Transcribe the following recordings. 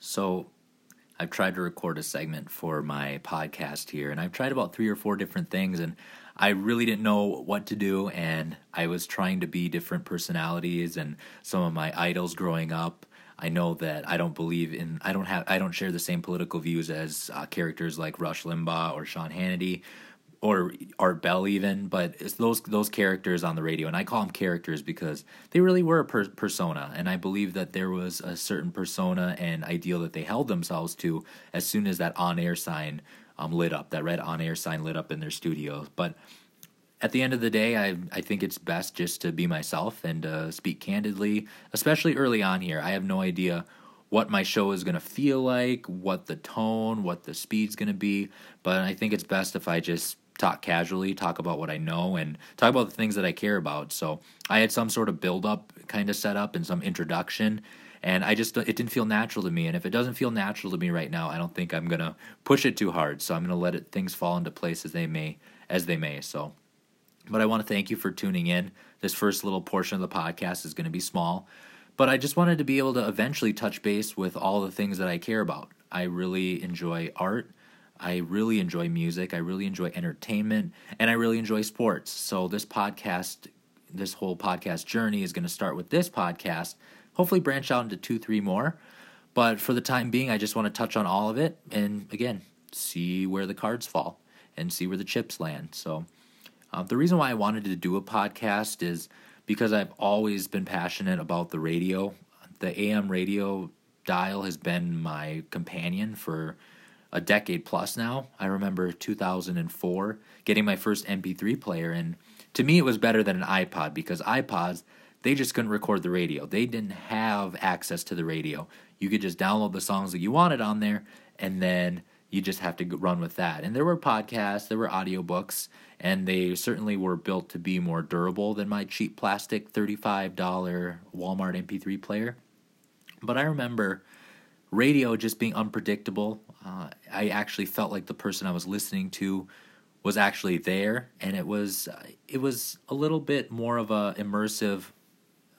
So, I've tried to record a segment for my podcast here, and I've tried about three or four different things, and I really didn't know what to do. And I was trying to be different personalities and some of my idols growing up. I know that I don't believe in, I don't have, I don't share the same political views as uh, characters like Rush Limbaugh or Sean Hannity, or Art Bell even, but it's those those characters on the radio, and I call them characters because they really were a per- persona, and I believe that there was a certain persona and ideal that they held themselves to as soon as that on air sign um, lit up, that red on air sign lit up in their studio. But at the end of the day, I I think it's best just to be myself and uh, speak candidly, especially early on here. I have no idea what my show is going to feel like, what the tone, what the speed's going to be, but I think it's best if I just talk casually, talk about what I know, and talk about the things that I care about. So I had some sort of build up kind of set up and some introduction. And I just, it didn't feel natural to me. And if it doesn't feel natural to me right now, I don't think I'm going to push it too hard. So I'm going to let it, things fall into place as they may, as they may. So, but I want to thank you for tuning in. This first little portion of the podcast is going to be small, but I just wanted to be able to eventually touch base with all the things that I care about. I really enjoy art. I really enjoy music. I really enjoy entertainment, and I really enjoy sports. So this podcast, this whole podcast journey is going to start with this podcast. Hopefully, branch out into two, three more. But for the time being, I just want to touch on all of it, and again, see where the cards fall and see where the chips land. So, uh, the reason why I wanted to do a podcast is because I've always been passionate about the radio. The AM radio dial has been my companion for a decade plus now. I remember 2004 getting my first MP3 player, and to me, it was better than an iPod because iPods they just couldn't record the radio. They didn't have access to the radio. You could just download the songs that you wanted on there, and then you just have to run with that. And there were podcasts, there were audiobooks, and they certainly were built to be more durable than my cheap plastic $35 Walmart MP3 player. But I remember radio just being unpredictable. Uh, I actually felt like the person I was listening to was actually there, and it was uh, it was a little bit more of a immersive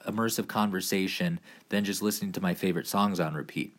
immersive conversation than just listening to my favorite songs on repeat.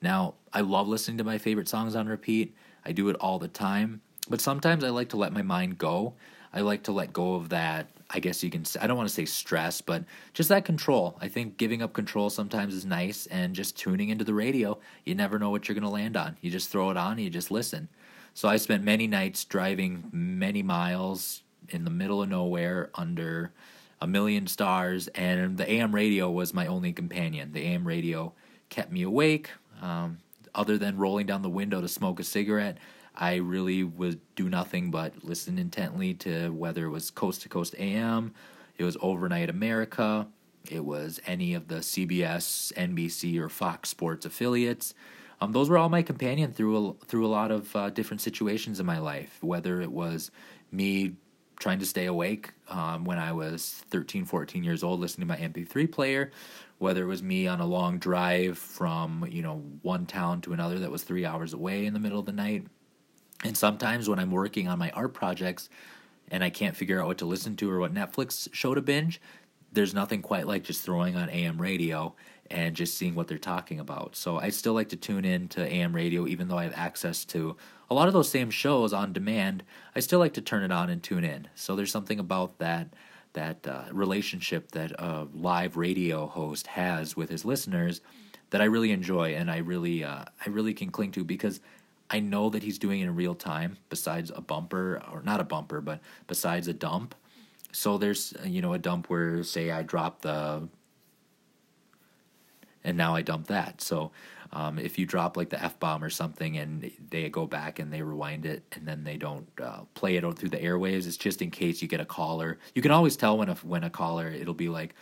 Now, I love listening to my favorite songs on repeat. I do it all the time, but sometimes I like to let my mind go. I like to let go of that I guess you can I don't want to say stress, but just that control. I think giving up control sometimes is nice and just tuning into the radio, you never know what you're going to land on. You just throw it on you just listen. So I spent many nights driving many miles in the middle of nowhere under a million stars and the AM radio was my only companion. The AM radio kept me awake. Um, other than rolling down the window to smoke a cigarette, I really would do nothing but listen intently to whether it was Coast to Coast AM, it was Overnight America, it was any of the CBS, NBC, or Fox Sports affiliates. Um, those were all my companion through a, through a lot of uh, different situations in my life. Whether it was me trying to stay awake um, when I was 13, 14 years old, listening to my MP3 player, whether it was me on a long drive from you know one town to another that was three hours away in the middle of the night, and sometimes when I'm working on my art projects and I can't figure out what to listen to or what Netflix show to binge, there's nothing quite like just throwing on AM radio and just seeing what they're talking about. So I still like to tune in to AM radio, even though I have access to a lot of those same shows on demand. I still like to turn it on and tune in. So there's something about that that uh, relationship that a live radio host has with his listeners that I really enjoy and I really uh, I really can cling to because I know that he's doing it in real time, besides a bumper, or not a bumper, but besides a dump. So there's, you know, a dump where, say, I drop the, and now I dump that. So um, if you drop like the F bomb or something and they go back and they rewind it and then they don't uh, play it through the airwaves, it's just in case you get a caller. You can always tell when a, when a caller, it'll be like,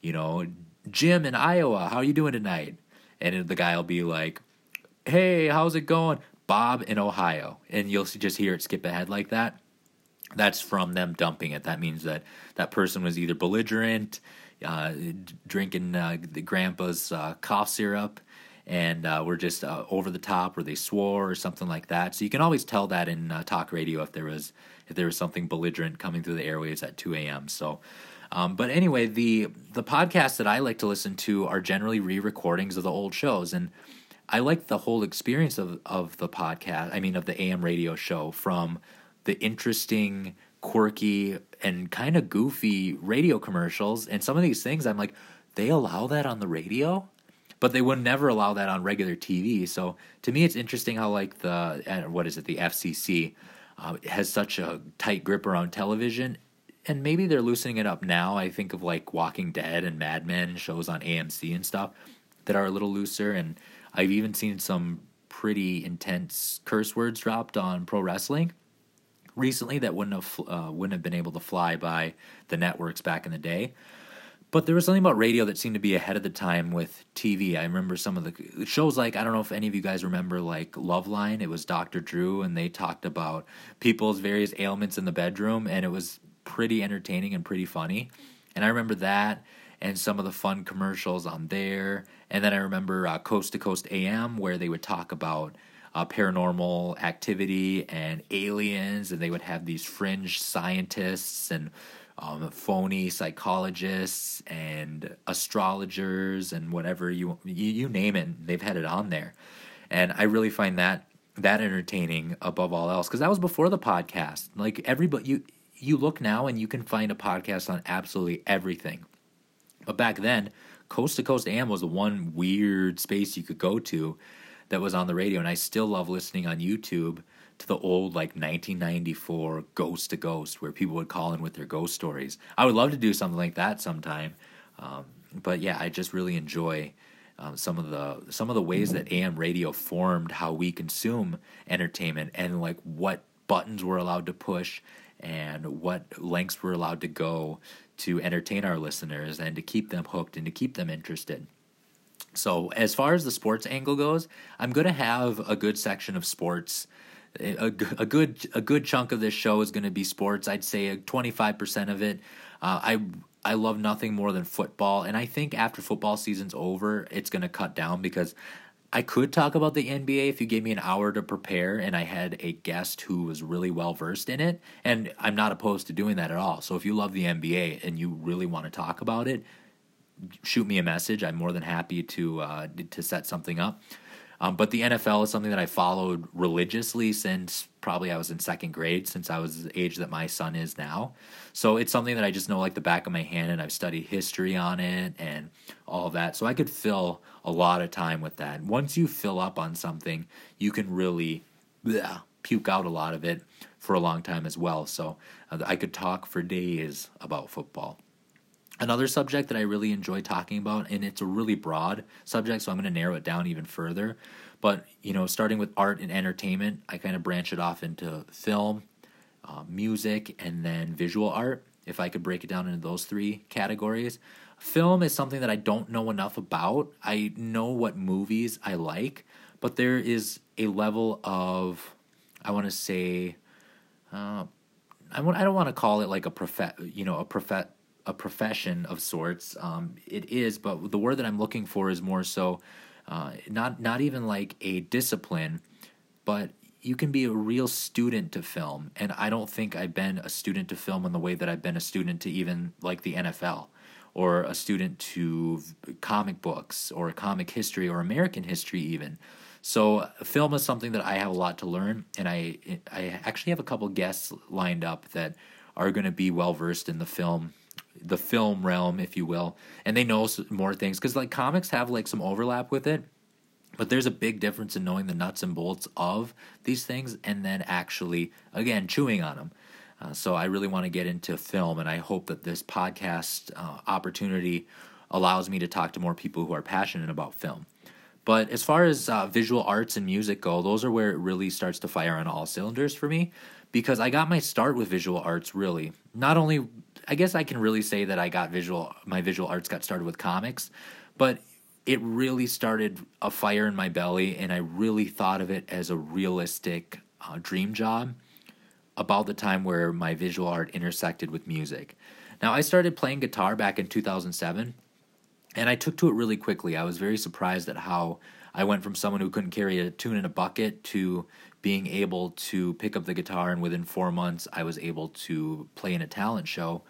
you know, Jim in Iowa, how are you doing tonight? And the guy will be like, hey, how's it going? Bob in Ohio, and you'll just hear it skip ahead like that. That's from them dumping it. That means that that person was either belligerent, uh, drinking uh, the grandpa's uh, cough syrup, and uh, were just uh, over the top, or they swore, or something like that. So you can always tell that in uh, talk radio if there was if there was something belligerent coming through the airwaves at 2 a.m. So. Um, but anyway, the the podcasts that I like to listen to are generally re-recordings of the old shows, and I like the whole experience of of the podcast. I mean, of the AM radio show from the interesting, quirky, and kind of goofy radio commercials and some of these things. I'm like, they allow that on the radio, but they would never allow that on regular TV. So to me, it's interesting how like the what is it, the FCC uh, has such a tight grip around television. And maybe they're loosening it up now. I think of like Walking Dead and Mad Men shows on AMC and stuff that are a little looser. And I've even seen some pretty intense curse words dropped on pro wrestling recently that wouldn't have uh, wouldn't have been able to fly by the networks back in the day. But there was something about radio that seemed to be ahead of the time with TV. I remember some of the shows like I don't know if any of you guys remember like Loveline. It was Dr. Drew and they talked about people's various ailments in the bedroom and it was pretty entertaining and pretty funny. And I remember that and some of the fun commercials on there. And then I remember uh, Coast to Coast AM, where they would talk about uh, paranormal activity and aliens, and they would have these fringe scientists and um, phony psychologists and astrologers and whatever you, you you name it. They've had it on there, and I really find that that entertaining above all else because that was before the podcast. Like everybody, you you look now and you can find a podcast on absolutely everything. But back then, Coast to Coast AM was the one weird space you could go to that was on the radio. And I still love listening on YouTube to the old like 1994 Ghost to Ghost, where people would call in with their ghost stories. I would love to do something like that sometime. Um, but yeah, I just really enjoy um, some of the some of the ways that AM radio formed how we consume entertainment and like what buttons we're allowed to push and what lengths we're allowed to go to entertain our listeners and to keep them hooked and to keep them interested. So, as far as the sports angle goes, I'm going to have a good section of sports. A, a good a good chunk of this show is going to be sports. I'd say 25% of it. Uh, I I love nothing more than football, and I think after football season's over, it's going to cut down because I could talk about the NBA if you gave me an hour to prepare and I had a guest who was really well versed in it. And I'm not opposed to doing that at all. So if you love the NBA and you really want to talk about it, shoot me a message. I'm more than happy to uh, to set something up. Um, but the NFL is something that I followed religiously since probably I was in second grade, since I was the age that my son is now. So it's something that I just know like the back of my hand, and I've studied history on it and all that. So I could fill a lot of time with that. Once you fill up on something, you can really bleh, puke out a lot of it for a long time as well. So uh, I could talk for days about football. Another subject that I really enjoy talking about, and it's a really broad subject, so I'm going to narrow it down even further. But, you know, starting with art and entertainment, I kind of branch it off into film, uh, music, and then visual art, if I could break it down into those three categories. Film is something that I don't know enough about. I know what movies I like, but there is a level of, I want to say, uh, I, want, I don't want to call it like a prof, you know, a prof, a profession of sorts. Um, it is, but the word that I'm looking for is more so uh, not not even like a discipline, but you can be a real student to film. And I don't think I've been a student to film in the way that I've been a student to even like the NFL or a student to comic books or comic history or American history even. So film is something that I have a lot to learn, and I I actually have a couple guests lined up that are going to be well versed in the film the film realm, if you will, and they know more things because like comics have like some overlap with it, but there's a big difference in knowing the nuts and bolts of these things and then actually again chewing on them. Uh, so I really want to get into film, and I hope that this podcast uh, opportunity allows me to talk to more people who are passionate about film. But as far as uh, visual arts and music go, those are where it really starts to fire on all cylinders for me because I got my start with visual arts really. Not only I guess I can really say that I got visual my visual arts got started with comics, but it really started a fire in my belly and I really thought of it as a realistic uh, dream job about the time where my visual art intersected with music. Now, I started playing guitar back in 2007 and I took to it really quickly. I was very surprised at how I went from someone who couldn't carry a tune in a bucket to being able to pick up the guitar and within 4 months I was able to play in a talent show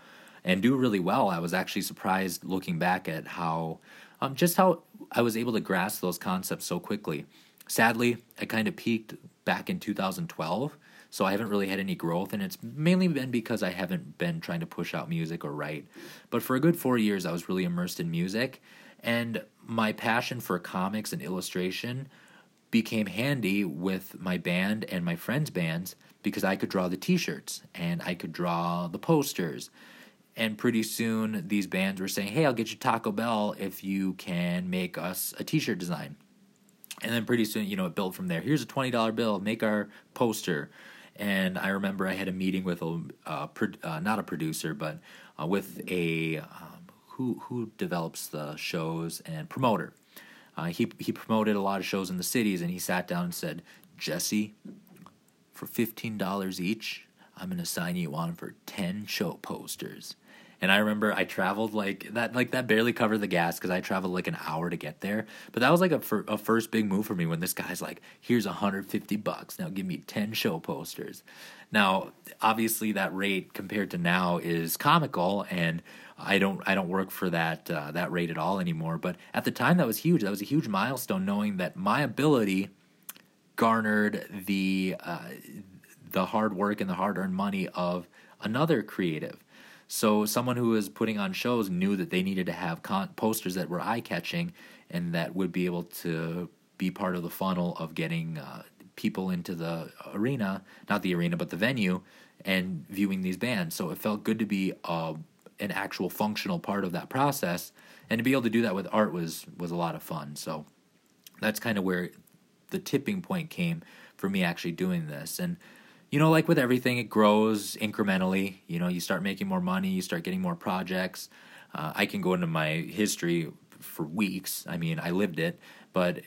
and do really well. I was actually surprised looking back at how um, just how I was able to grasp those concepts so quickly. Sadly, I kind of peaked back in 2012, so I haven't really had any growth, and it's mainly been because I haven't been trying to push out music or write. But for a good four years, I was really immersed in music, and my passion for comics and illustration became handy with my band and my friends' bands because I could draw the t shirts and I could draw the posters. And pretty soon, these bands were saying, Hey, I'll get you Taco Bell if you can make us a t shirt design. And then pretty soon, you know, it built from there. Here's a $20 bill, make our poster. And I remember I had a meeting with a, uh, uh, not a producer, but uh, with a um, who who develops the shows and promoter. Uh, he he promoted a lot of shows in the cities, and he sat down and said, "Jesse, for fifteen dollars each, I'm gonna sign you on for ten show posters." And I remember I traveled like that, like that barely covered the gas because I traveled like an hour to get there. But that was like a, fir- a first big move for me when this guy's like, "Here's 150 bucks. Now give me 10 show posters." Now, obviously, that rate compared to now is comical, and I don't I don't work for that uh, that rate at all anymore. But at the time, that was huge. That was a huge milestone, knowing that my ability garnered the uh, the hard work and the hard earned money of another creative. So someone who was putting on shows knew that they needed to have con- posters that were eye catching and that would be able to be part of the funnel of getting uh, people into the arena, not the arena, but the venue, and viewing these bands. So it felt good to be uh, an actual functional part of that process, and to be able to do that with art was was a lot of fun. So that's kind of where the tipping point came for me actually doing this. And you know, like with everything, it grows incrementally. You know, you start making more money, you start getting more projects. Uh, I can go into my history for weeks. I mean, I lived it, but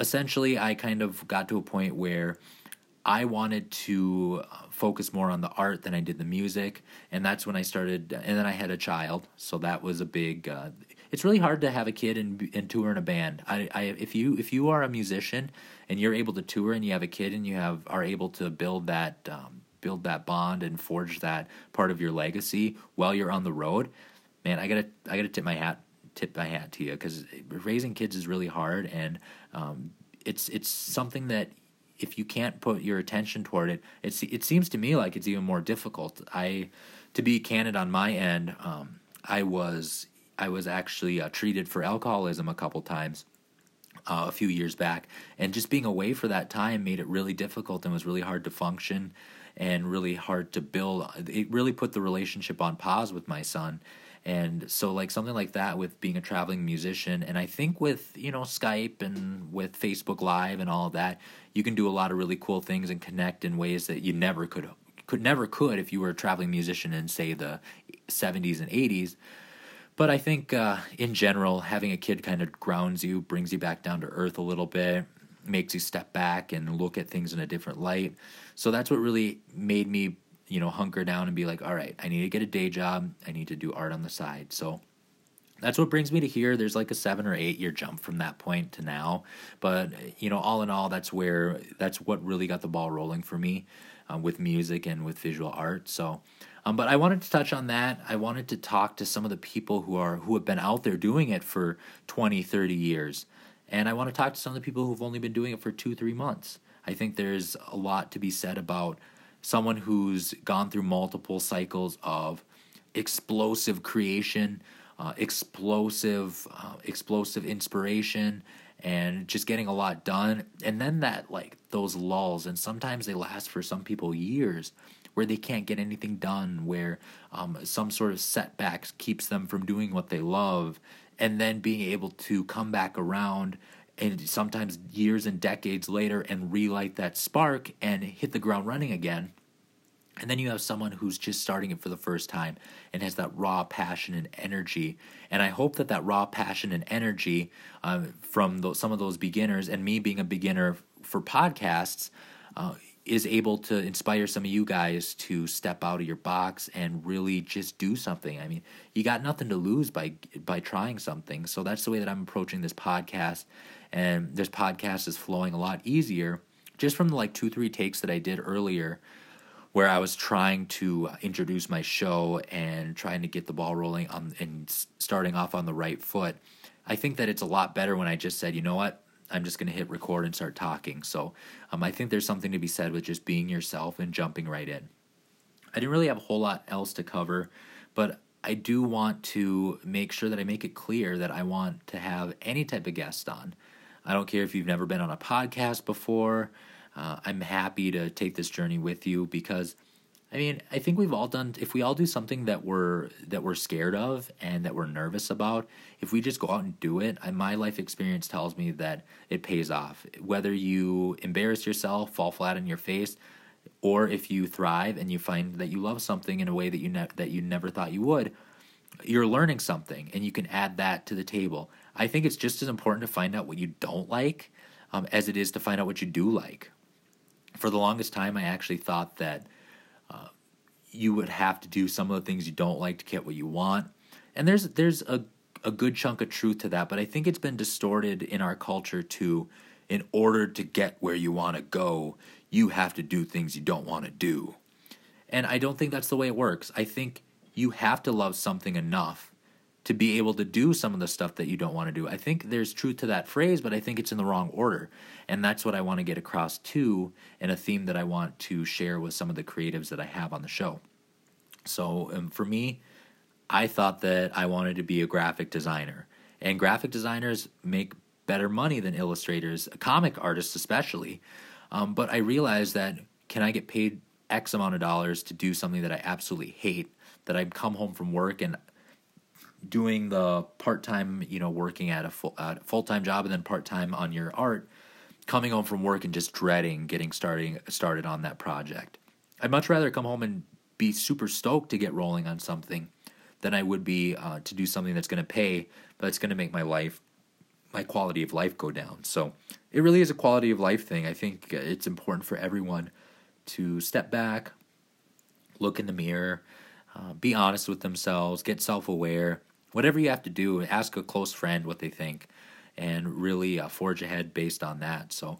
essentially, I kind of got to a point where I wanted to uh, focus more on the art than I did the music, and that's when I started. And then I had a child, so that was a big. Uh, it's really hard to have a kid and, and tour in a band. I, I, if you if you are a musician and you're able to tour and you have a kid and you have are able to build that um, build that bond and forge that part of your legacy while you're on the road, man, I gotta I gotta tip my hat tip my hat to you because raising kids is really hard and um, it's it's something that if you can't put your attention toward it, it's it seems to me like it's even more difficult. I to be candid on my end, um, I was I was actually uh, treated for alcoholism a couple times. Uh, a few years back, and just being away for that time made it really difficult and was really hard to function and really hard to build. It really put the relationship on pause with my son. And so, like something like that with being a traveling musician, and I think with you know Skype and with Facebook Live and all that, you can do a lot of really cool things and connect in ways that you never could could never could if you were a traveling musician in say the 70s and 80s but I think uh, in general, having a kid kind of grounds you, brings you back down to earth a little bit, makes you step back and look at things in a different light. So that's what really made me, you know, hunker down and be like, all right, I need to get a day job. I need to do art on the side. So that's what brings me to here. There's like a seven or eight year jump from that point to now. But, you know, all in all, that's where, that's what really got the ball rolling for me uh, with music and with visual art. So, um, but I wanted to touch on that. I wanted to talk to some of the people who are who have been out there doing it for 20, 30 years. And I want to talk to some of the people who've only been doing it for 2, 3 months. I think there's a lot to be said about someone who's gone through multiple cycles of explosive creation, uh, explosive uh, explosive inspiration and just getting a lot done and then that like those lulls and sometimes they last for some people years where they can't get anything done, where um, some sort of setback keeps them from doing what they love, and then being able to come back around and sometimes years and decades later and relight that spark and hit the ground running again. And then you have someone who's just starting it for the first time and has that raw passion and energy. And I hope that that raw passion and energy uh, from some of those beginners, and me being a beginner for podcasts, uh, is able to inspire some of you guys to step out of your box and really just do something. I mean, you got nothing to lose by by trying something. So that's the way that I'm approaching this podcast. And this podcast is flowing a lot easier just from the like two three takes that I did earlier where I was trying to introduce my show and trying to get the ball rolling on and starting off on the right foot. I think that it's a lot better when I just said, you know what, I'm just going to hit record and start talking. So um, I think there's something to be said with just being yourself and jumping right in. I didn't really have a whole lot else to cover, but I do want to make sure that I make it clear that I want to have any type of guest on. I don't care if you've never been on a podcast before. Uh, I'm happy to take this journey with you because I mean, I think we've all done if we all do something that we're that we're scared of and that we're nervous about, if we just go out and do it, I, my life experience tells me that it pays off. Whether you embarrass yourself, fall flat on your face, or if you thrive and you find that you love something in a way that you ne- that you never thought you would, you're learning something and you can add that to the table. I think it's just as important to find out what you don't like um, as it is to find out what you do like. For the longest time, I actually thought that uh, you would have to do some of the things you don't like to get what you want, and there's there's a a good chunk of truth to that. But I think it's been distorted in our culture to, in order to get where you want to go, you have to do things you don't want to do. And I don't think that's the way it works. I think you have to love something enough to be able to do some of the stuff that you don't want to do. I think there's truth to that phrase, but I think it's in the wrong order. And that's what I want to get across too, and a theme that I want to share with some of the creatives that I have on the show. So um, for me, I thought that I wanted to be a graphic designer. And graphic designers make better money than illustrators, comic artists especially. Um, but I realized that can I get paid X amount of dollars to do something that I absolutely hate? That I come home from work and doing the part time, you know, working at a full full time job and then part time on your art, coming home from work and just dreading getting starting started on that project. I'd much rather come home and be super stoked to get rolling on something than I would be uh, to do something that's going to pay, but it's going to make my life, my quality of life go down. So it really is a quality of life thing. I think it's important for everyone to step back, look in the mirror, uh, be honest with themselves, get self aware. Whatever you have to do, ask a close friend what they think, and really uh, forge ahead based on that. So,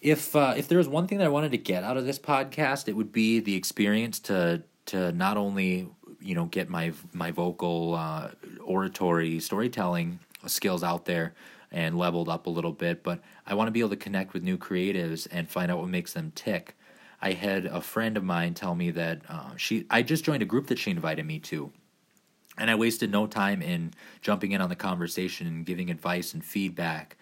if uh, if there was one thing that I wanted to get out of this podcast, it would be the experience to to not only you know get my my vocal uh, oratory storytelling skills out there and leveled up a little bit but i want to be able to connect with new creatives and find out what makes them tick i had a friend of mine tell me that uh, she i just joined a group that she invited me to and i wasted no time in jumping in on the conversation and giving advice and feedback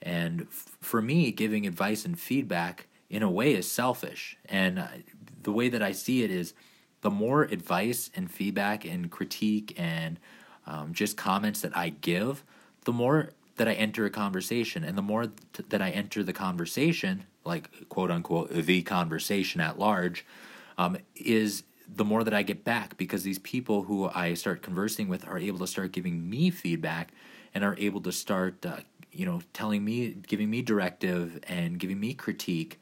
and f- for me giving advice and feedback in a way is selfish and the way that i see it is the more advice and feedback and critique and um, just comments that I give, the more that I enter a conversation. And the more that I enter the conversation, like quote unquote, the conversation at large, um, is the more that I get back because these people who I start conversing with are able to start giving me feedback and are able to start, uh, you know, telling me, giving me directive and giving me critique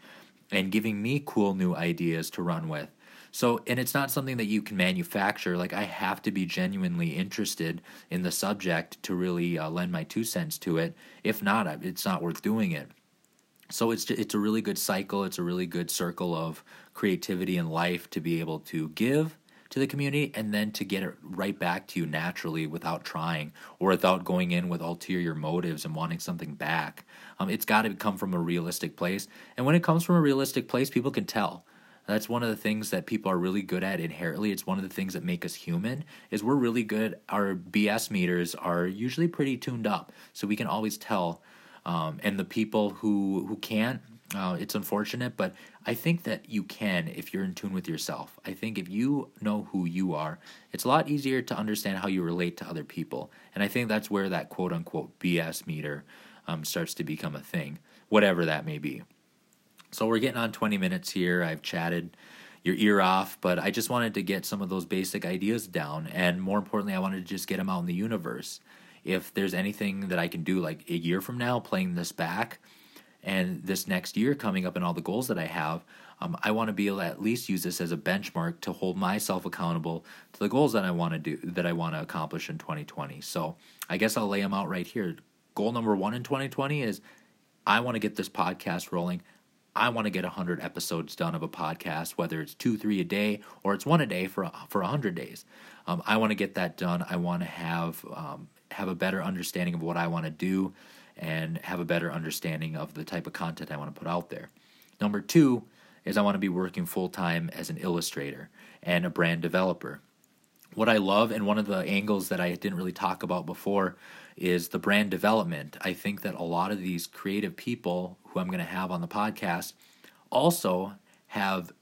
and giving me cool new ideas to run with. So, and it's not something that you can manufacture. Like, I have to be genuinely interested in the subject to really uh, lend my two cents to it. If not, it's not worth doing it. So it's it's a really good cycle. It's a really good circle of creativity and life to be able to give to the community and then to get it right back to you naturally without trying or without going in with ulterior motives and wanting something back. Um, it's got to come from a realistic place. And when it comes from a realistic place, people can tell. That's one of the things that people are really good at inherently. It's one of the things that make us human is we're really good. Our BS meters are usually pretty tuned up, so we can always tell. Um, and the people who who can't, uh, it's unfortunate, but I think that you can if you're in tune with yourself. I think if you know who you are, it's a lot easier to understand how you relate to other people. And I think that's where that quote unquote BS meter um, starts to become a thing, whatever that may be. So we're getting on 20 minutes here. I've chatted your ear off, but I just wanted to get some of those basic ideas down. And more importantly, I wanted to just get them out in the universe. If there's anything that I can do, like a year from now, playing this back, and this next year coming up and all the goals that I have, um, I want to be able to at least use this as a benchmark to hold myself accountable to the goals that I want to do, that I want to accomplish in 2020. So I guess I'll lay them out right here. Goal number one in 2020 is I want to get this podcast rolling. I want to get 100 episodes done of a podcast, whether it's two, three a day, or it's one a day for, for 100 days. Um, I want to get that done. I want to have um, have a better understanding of what I want to do and have a better understanding of the type of content I want to put out there. Number two is I want to be working full time as an illustrator and a brand developer. What I love, and one of the angles that I didn't really talk about before, is the brand development. I think that a lot of these creative people who I'm going to have on the podcast also have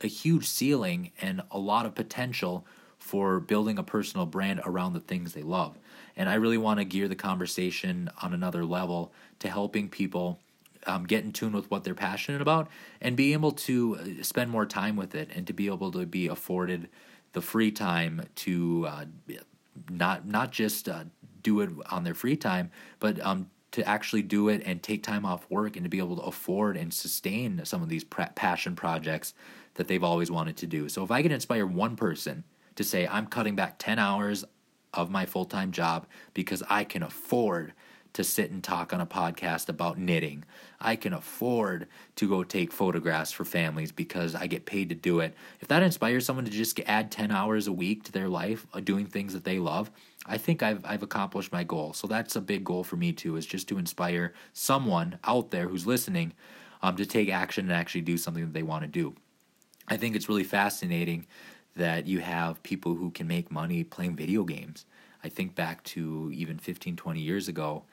a huge ceiling and a lot of potential for building a personal brand around the things they love. And I really want to gear the conversation on another level to helping people um, get in tune with what they're passionate about and be able to uh, spend more time with it and to be able to be afforded the free time to uh, not not just uh, do it on their free time, but um, to actually do it and take time off work and to be able to afford and sustain some of these passion projects that they've always wanted to do. So if I can inspire one person to say, I'm cutting back 10 hours of my full time job because I can afford to sit and talk on a podcast about knitting. I can afford to go take photographs for families because I get paid to do it. If that inspires someone to just add 10 hours a week to their life uh, doing things that they love, I think I've I've accomplished my goal. So that's a big goal for me too is just to inspire someone out there who's listening um, to take action and actually do something that they want to do. I think it's really fascinating that you have people who can make money playing video games. I think back to even 15, 20 years ago,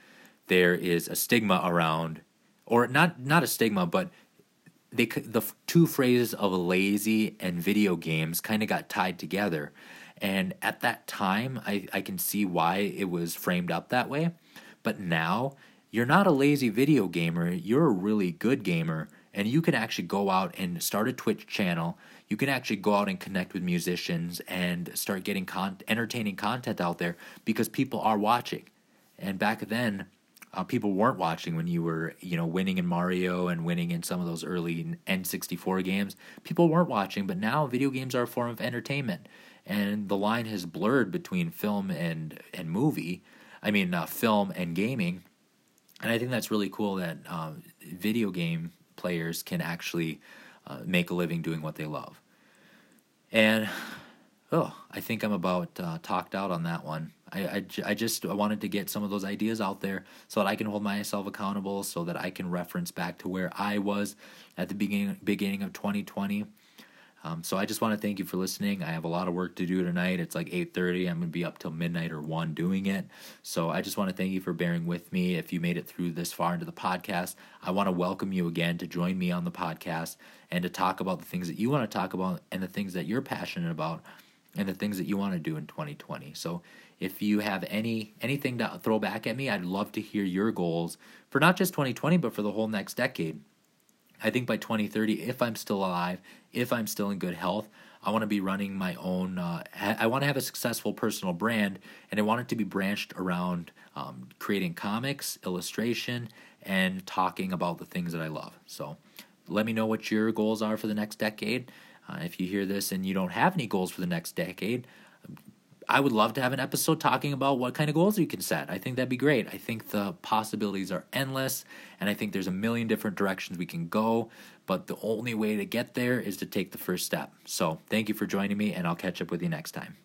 there is a stigma around, or not not a stigma, but they the two phrases of lazy and video games kind of got tied together. And at that time, I, I can see why it was framed up that way. But now, you're not a lazy video gamer, you're a really good gamer, and you can actually go out and start a Twitch channel you can actually go out and connect with musicians and start getting con- entertaining content out there because people are watching. And back then, uh, people weren't watching when you were, you know, winning in Mario and winning in some of those early N64 games. People weren't watching, but now video games are a form of entertainment, and the line has blurred between film and and movie. I mean, uh, film and gaming, and I think that's really cool that uh, video game players can actually uh, make a living doing what they love. And oh, I think I'm about uh, talked out on that one. I, I, I just I wanted to get some of those ideas out there so that I can hold myself accountable, so that I can reference back to where I was at the beginning beginning of 2020 um, so I just want to thank you for listening. I have a lot of work to do tonight. It's like 8:30. I'm going to be up till midnight or 1 doing it. So I just want to thank you for bearing with me. If you made it through this far into the podcast, I want to welcome you again to join me on the podcast and to talk about the things that you want to talk about and the things that you're passionate about and the things that you want to do in 2020. So if you have any anything to throw back at me, I'd love to hear your goals for not just 2020 but for the whole next decade. I think by 2030, if I'm still alive, if I'm still in good health, I want to be running my own. Uh, I want to have a successful personal brand, and I want it to be branched around um, creating comics, illustration, and talking about the things that I love. So, let me know what your goals are for the next decade. Uh, if you hear this and you don't have any goals for the next decade, I would love to have an episode talking about what kind of goals you can set. I think that'd be great. I think the possibilities are endless, and I think there's a million different directions we can go, but the only way to get there is to take the first step. So, thank you for joining me, and I'll catch up with you next time.